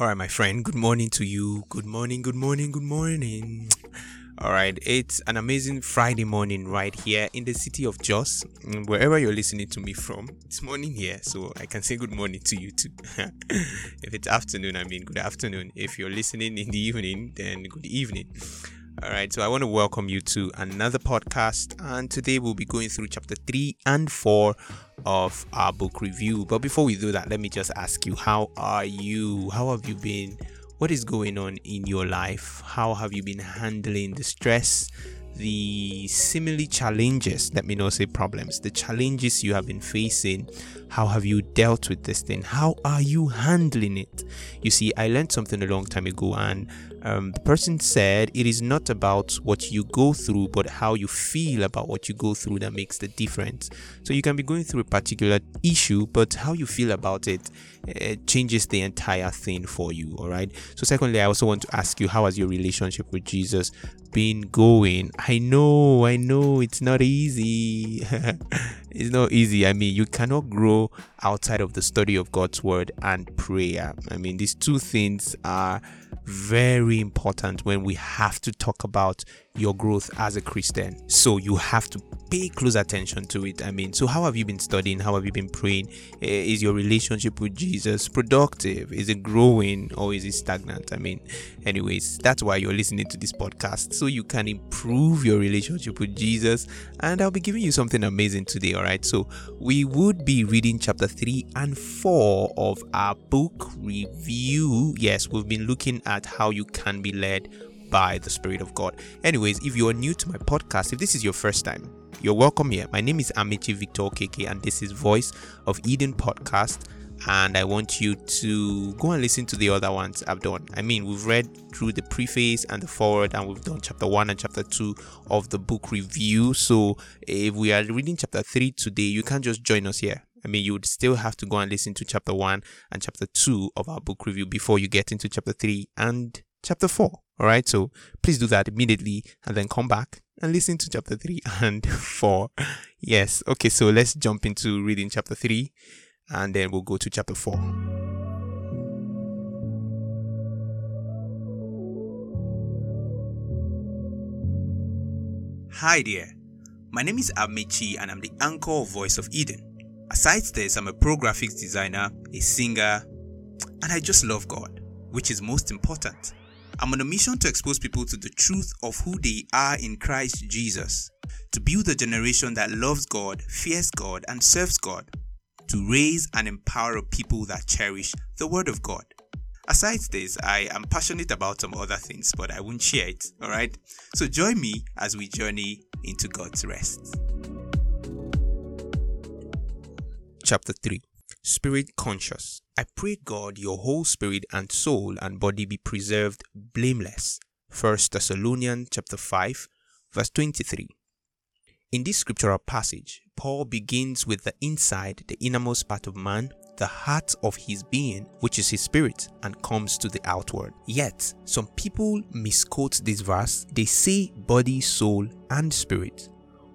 All right, my friend, good morning to you. Good morning, good morning, good morning. All right, it's an amazing Friday morning right here in the city of Jos. Wherever you're listening to me from, it's morning here, so I can say good morning to you too. if it's afternoon, I mean good afternoon. If you're listening in the evening, then good evening. All right, so I want to welcome you to another podcast, and today we'll be going through chapter 3 and 4 of our book review. But before we do that, let me just ask you how are you? How have you been? What is going on in your life? How have you been handling the stress, the seemingly challenges, let me not say problems, the challenges you have been facing? How have you dealt with this thing? How are you handling it? You see, I learned something a long time ago, and um, the person said it is not about what you go through, but how you feel about what you go through that makes the difference. So you can be going through a particular issue, but how you feel about it, it changes the entire thing for you. All right. So, secondly, I also want to ask you, how has your relationship with Jesus been going? I know, I know, it's not easy. it's not easy. I mean, you cannot grow outside of the study of God's word and prayer. I mean, these two things are very important when we have to talk about your growth as a Christian. So you have to pay close attention to it. I mean, so how have you been studying? How have you been praying? Is your relationship with Jesus productive? Is it growing or is it stagnant? I mean, anyways, that's why you're listening to this podcast so you can improve your relationship with Jesus. And I'll be giving you something amazing today. All right. So we would be reading chapter 3 and 4 of our book review. Yes, we've been looking at how you can be led by the Spirit of God. Anyways, if you are new to my podcast, if this is your first time, you're welcome here. My name is Amici Victor KK, and this is Voice of Eden podcast. And I want you to go and listen to the other ones I've done. I mean, we've read through the preface and the foreword, and we've done chapter one and chapter two of the book review. So, if we are reading chapter three today, you can't just join us here. I mean, you would still have to go and listen to chapter one and chapter two of our book review before you get into chapter three and chapter four. All right. So please do that immediately and then come back and listen to chapter 3 and 4. Yes. Okay. So let's jump into reading chapter 3 and then we'll go to chapter 4. Hi there. My name is Amici and I'm the anchor of Voice of Eden. Aside this, I'm a pro graphics designer, a singer, and I just love God, which is most important. I'm on a mission to expose people to the truth of who they are in Christ Jesus, to build a generation that loves God, fears God, and serves God, to raise and empower people that cherish the Word of God. Aside this, I am passionate about some other things, but I won't share it, alright? So join me as we journey into God's rest. Chapter 3 Spirit Conscious I pray God your whole spirit and soul and body be preserved blameless. 1 Thessalonians chapter 5 verse 23. In this scriptural passage, Paul begins with the inside, the innermost part of man, the heart of his being, which is his spirit, and comes to the outward. Yet, some people misquote this verse. They say body, soul, and spirit.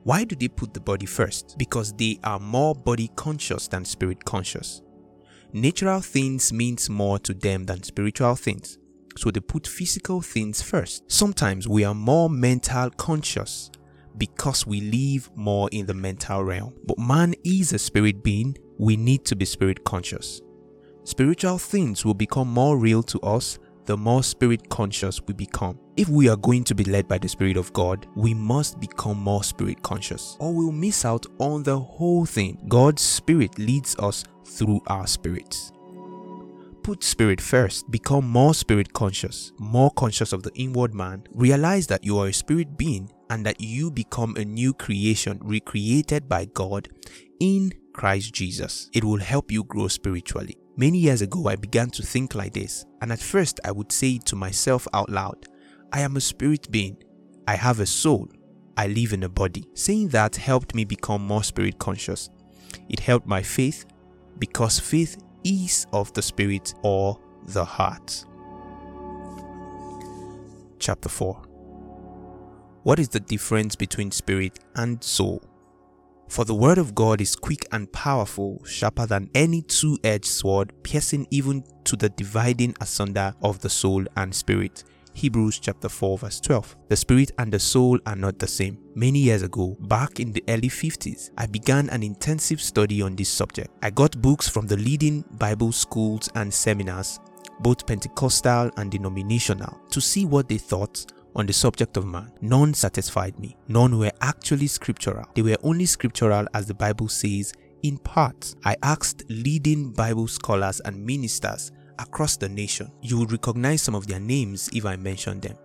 Why do they put the body first? Because they are more body conscious than spirit conscious natural things means more to them than spiritual things. So they put physical things first. Sometimes we are more mental conscious because we live more in the mental realm. But man is a spirit being, we need to be spirit conscious. Spiritual things will become more real to us the more spirit conscious we become. If we are going to be led by the Spirit of God, we must become more spirit conscious, or we'll miss out on the whole thing. God's Spirit leads us through our spirits. Put spirit first, become more spirit conscious, more conscious of the inward man, realize that you are a spirit being and that you become a new creation recreated by God in Christ Jesus. It will help you grow spiritually. Many years ago, I began to think like this, and at first, I would say to myself out loud, I am a spirit being, I have a soul, I live in a body. Saying that helped me become more spirit conscious. It helped my faith because faith is of the spirit or the heart. Chapter 4 What is the difference between spirit and soul? For the word of God is quick and powerful, sharper than any two edged sword, piercing even to the dividing asunder of the soul and spirit. Hebrews chapter 4 verse 12. The spirit and the soul are not the same. Many years ago, back in the early 50s, I began an intensive study on this subject. I got books from the leading Bible schools and seminars, both Pentecostal and denominational, to see what they thought on the subject of man. None satisfied me. None were actually scriptural. They were only scriptural as the Bible says in part. I asked leading Bible scholars and ministers across the nation. You would recognize some of their names if I mention them.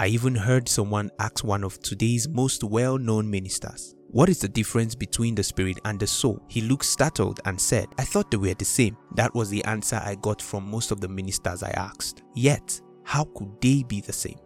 I even heard someone ask one of today's most well-known ministers, what is the difference between the spirit and the soul? He looked startled and said, I thought they were the same. That was the answer I got from most of the ministers I asked. Yet, how could they be the same?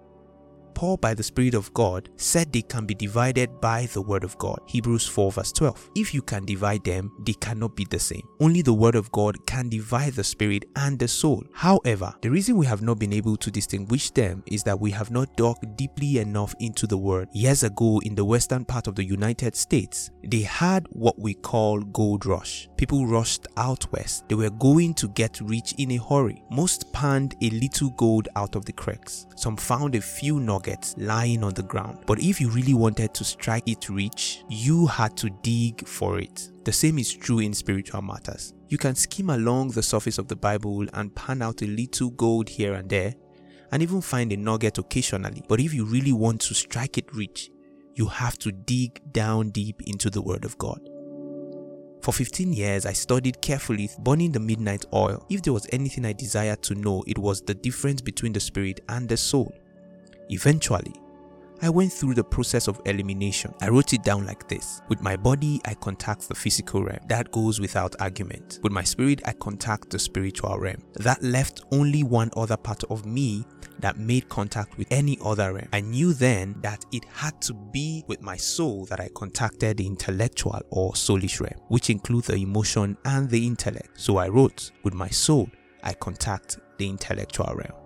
Paul, by the Spirit of God, said they can be divided by the Word of God. Hebrews 4 verse 12. If you can divide them, they cannot be the same. Only the Word of God can divide the Spirit and the soul. However, the reason we have not been able to distinguish them is that we have not dug deeply enough into the Word. Years ago, in the western part of the United States, they had what we call gold rush. People rushed out west. They were going to get rich in a hurry. Most panned a little gold out of the cracks. Some found a few nuggets nuggets lying on the ground. But if you really wanted to strike it rich, you had to dig for it. The same is true in spiritual matters. You can skim along the surface of the Bible and pan out a little gold here and there, and even find a nugget occasionally. But if you really want to strike it rich, you have to dig down deep into the Word of God. For 15 years, I studied carefully burning the midnight oil. If there was anything I desired to know, it was the difference between the spirit and the soul. Eventually, I went through the process of elimination. I wrote it down like this. With my body, I contact the physical realm. That goes without argument. With my spirit, I contact the spiritual realm. That left only one other part of me that made contact with any other realm. I knew then that it had to be with my soul that I contacted the intellectual or soulish realm, which include the emotion and the intellect. So I wrote, with my soul, I contact the intellectual realm.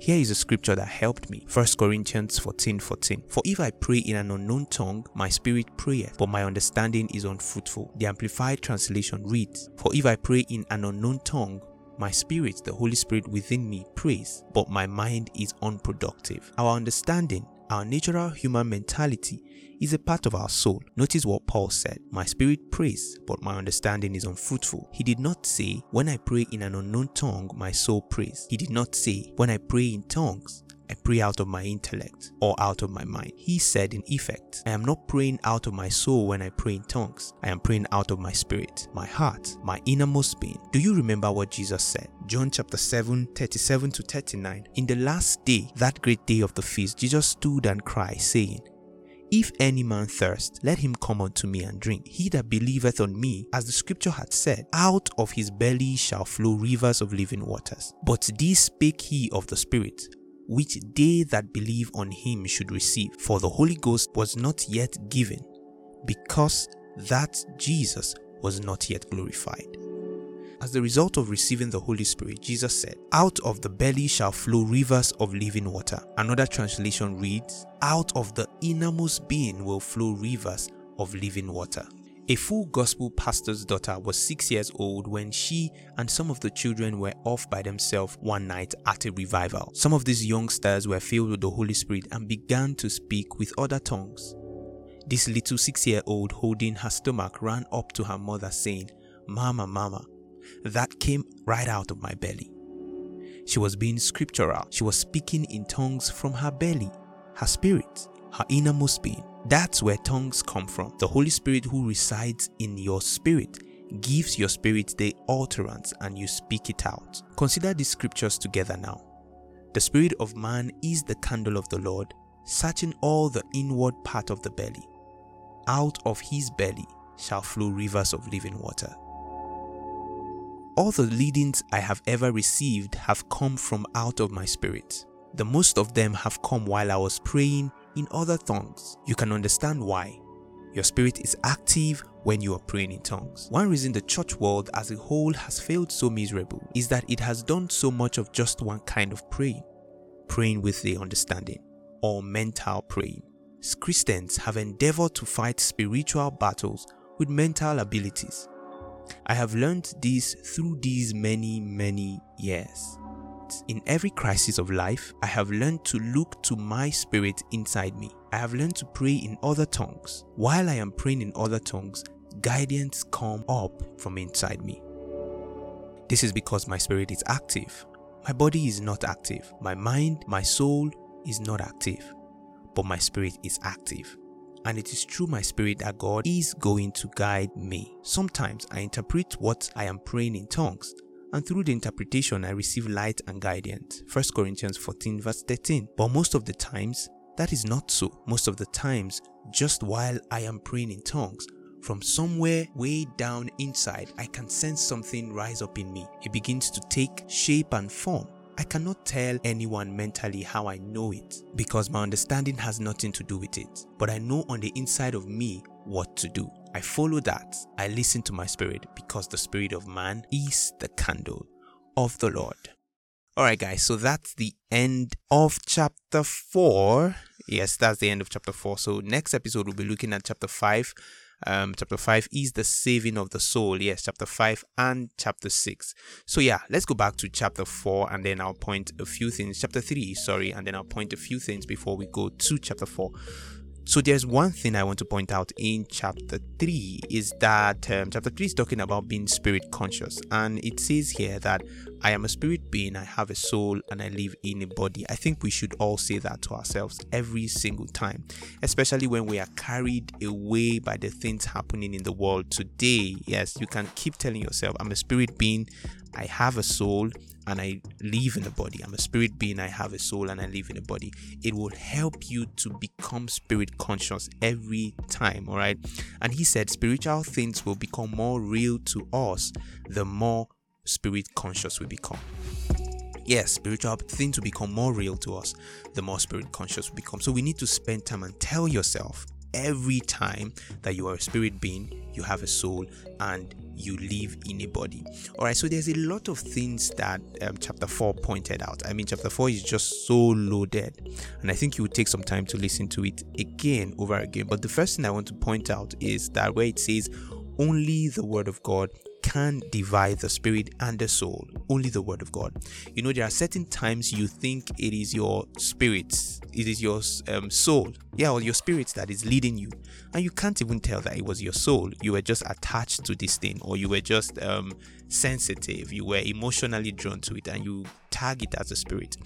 Here is a scripture that helped me. 1 Corinthians 14 14. For if I pray in an unknown tongue, my spirit prayeth, but my understanding is unfruitful. The Amplified Translation reads, For if I pray in an unknown tongue, my spirit, the Holy Spirit within me, prays, but my mind is unproductive. Our understanding, our natural human mentality, is a part of our soul. Notice what Paul said My spirit prays, but my understanding is unfruitful. He did not say, When I pray in an unknown tongue, my soul prays. He did not say, When I pray in tongues, I pray out of my intellect or out of my mind. He said, in effect, I am not praying out of my soul when I pray in tongues. I am praying out of my spirit, my heart, my innermost being. Do you remember what Jesus said? John chapter 7, 37 to 39. In the last day, that great day of the feast, Jesus stood and cried, saying, if any man thirst, let him come unto me and drink. He that believeth on me, as the scripture hath said, out of his belly shall flow rivers of living waters. But this spake he of the Spirit, which they that believe on him should receive. For the Holy Ghost was not yet given, because that Jesus was not yet glorified. As the result of receiving the Holy Spirit, Jesus said, Out of the belly shall flow rivers of living water. Another translation reads, Out of the innermost being will flow rivers of living water. A full gospel pastor's daughter was six years old when she and some of the children were off by themselves one night at a revival. Some of these youngsters were filled with the Holy Spirit and began to speak with other tongues. This little six year old holding her stomach ran up to her mother saying, Mama, Mama, that came right out of my belly. She was being scriptural. She was speaking in tongues from her belly, her spirit, her innermost being. That's where tongues come from. The Holy Spirit who resides in your spirit gives your spirit the utterance and you speak it out. Consider these scriptures together now. The spirit of man is the candle of the Lord, searching all the inward part of the belly. Out of his belly shall flow rivers of living water. All the leadings I have ever received have come from out of my spirit. The most of them have come while I was praying in other tongues. You can understand why. Your spirit is active when you are praying in tongues. One reason the church world as a whole has failed so miserable is that it has done so much of just one kind of praying. Praying with the understanding or mental praying. Christians have endeavored to fight spiritual battles with mental abilities. I have learned this through these many, many years. In every crisis of life, I have learned to look to my spirit inside me. I have learned to pray in other tongues. While I am praying in other tongues, guidance come up from inside me. This is because my spirit is active. My body is not active. My mind, my soul is not active. But my spirit is active. And it is through my spirit that God is going to guide me. Sometimes I interpret what I am praying in tongues and through the interpretation I receive light and guidance. 1 Corinthians 14 verse 13. But most of the times, that is not so. Most of the times, just while I am praying in tongues, from somewhere way down inside, I can sense something rise up in me. It begins to take shape and form. I cannot tell anyone mentally how I know it because my understanding has nothing to do with it. But I know on the inside of me what to do. I follow that. I listen to my spirit because the spirit of man is the candle of the Lord. Alright, guys, so that's the end of chapter 4. Yes, that's the end of chapter 4. So, next episode, we'll be looking at chapter 5 um, chapter 5 is the saving of the soul. Yes, chapter 5 and chapter 6. So, yeah, let's go back to chapter 4 and then I'll point a few things. Chapter 3, sorry, and then I'll point a few things before we go to chapter 4. So there's one thing I want to point out in chapter 3 is that um, chapter 3 is talking about being spirit conscious and it says here that I am a spirit being, I have a soul and I live in a body. I think we should all say that to ourselves every single time, especially when we are carried away by the things happening in the world today. Yes, you can keep telling yourself I'm a spirit being, I have a soul and I live in a body. I'm a spirit being, I have a soul and I live in a body. It will help you to become spirit conscious every time, all right? And he said spiritual things will become more real to us the more spirit conscious we become. Yes, spiritual things will become more real to us the more spirit conscious we become. So we need to spend time and tell yourself every time that you are a spirit being, you have a soul, and you live in a body. All right, so there's a lot of things that um, chapter 4 pointed out. I mean, chapter 4 is just so loaded, and I think you would take some time to listen to it again over again. But the first thing I want to point out is that where it says, only the word of God can divide the spirit and the soul. Only the word of God. You know, there are certain times you think it is your spirit, it is your um, soul, yeah, or your spirit that is leading you, and you can't even tell that it was your soul. You were just attached to this thing, or you were just um, sensitive, you were emotionally drawn to it, and you tag it as a spirit.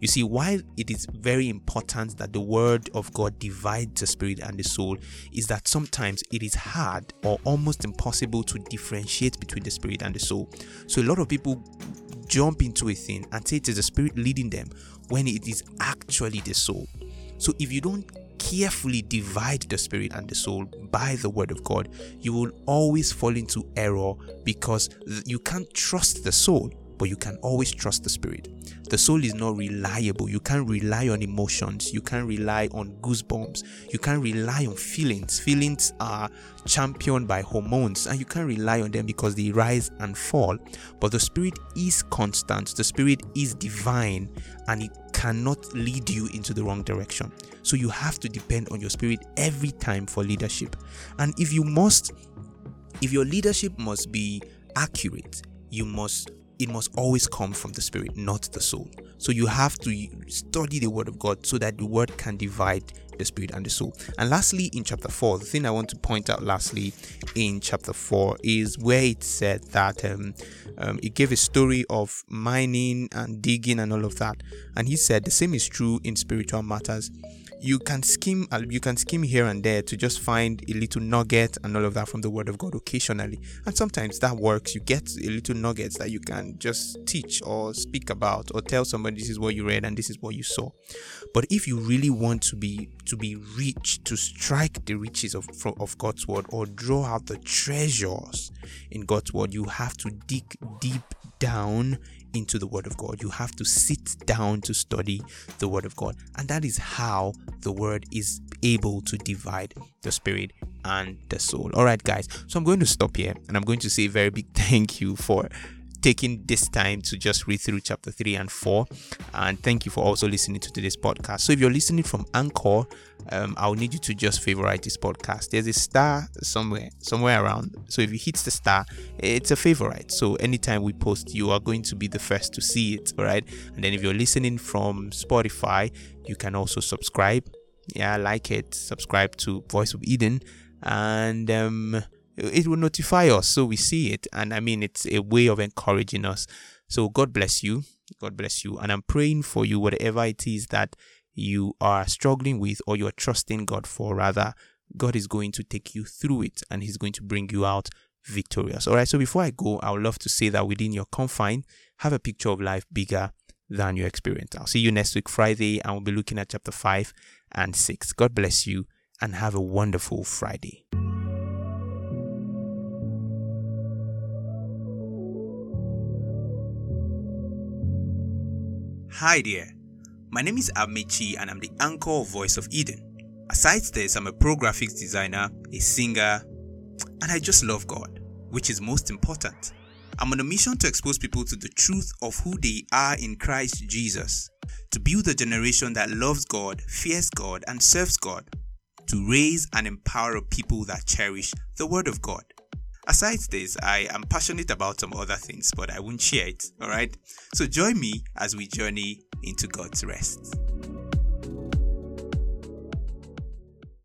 You see, while it is very important that the word of God divides the spirit and the soul, is that sometimes it is hard or almost impossible to differentiate between the spirit and the soul. So a lot of people jump into a thing and say it is the spirit leading them when it is actually the soul. So if you don't carefully divide the spirit and the soul by the word of God, you will always fall into error because you can't trust the soul but you can always trust the spirit. The soul is not reliable. You can't rely on emotions. You can't rely on goosebumps. You can't rely on feelings. Feelings are championed by hormones and you can't rely on them because they rise and fall. But the spirit is constant. The spirit is divine and it cannot lead you into the wrong direction. So you have to depend on your spirit every time for leadership. And if you must, if your leadership must be accurate, you must it must always come from the spirit, not the soul. So you have to study the word of God so that the word can divide the spirit and the soul. And lastly, in chapter 4, the thing I want to point out lastly in chapter 4 is where it said that um, um, it gave a story of mining and digging and all of that. And he said the same is true in spiritual matters you can skim uh, you can skim here and there to just find a little nugget and all of that from the word of god occasionally. And sometimes that works. You get a little nuggets that you can just teach or speak about or tell somebody this is what you read and this is what you saw. But if you really want to be to be rich to strike the riches of of god's word or draw out the treasures in god's word you have to dig deep down into the Word of God. You have to sit down to study the Word of God. And that is how the Word is able to divide the Spirit and the soul. All right, guys. So I'm going to stop here and I'm going to say a very big thank you for taking this time to just read through chapter 3 and 4. And thank you for also listening to today's podcast. So if you're listening from Anchor, um, I'll need you to just favorite this podcast. There's a star somewhere, somewhere around. So if you hit the star, it's a favorite. So anytime we post, you are going to be the first to see it. All right. And then if you're listening from Spotify, you can also subscribe. Yeah, like it, subscribe to Voice of Eden, and um, it will notify us so we see it. And I mean, it's a way of encouraging us. So God bless you. God bless you. And I'm praying for you, whatever it is that you are struggling with or you're trusting God for, rather, God is going to take you through it and He's going to bring you out victorious. All right. So before I go, I would love to say that within your confine, have a picture of life bigger than your experience. I'll see you next week, Friday, and we'll be looking at chapter 5 and 6. God bless you and have a wonderful Friday. Hi there. My name is Amici and I'm the anchor of Voice of Eden. Aside this, I'm a pro graphics designer, a singer, and I just love God, which is most important. I'm on a mission to expose people to the truth of who they are in Christ Jesus, to build a generation that loves God, fears God, and serves God, to raise and empower people that cherish the Word of God. Aside this, I am passionate about some other things, but I won't share it, alright? So join me as we journey into God's rest.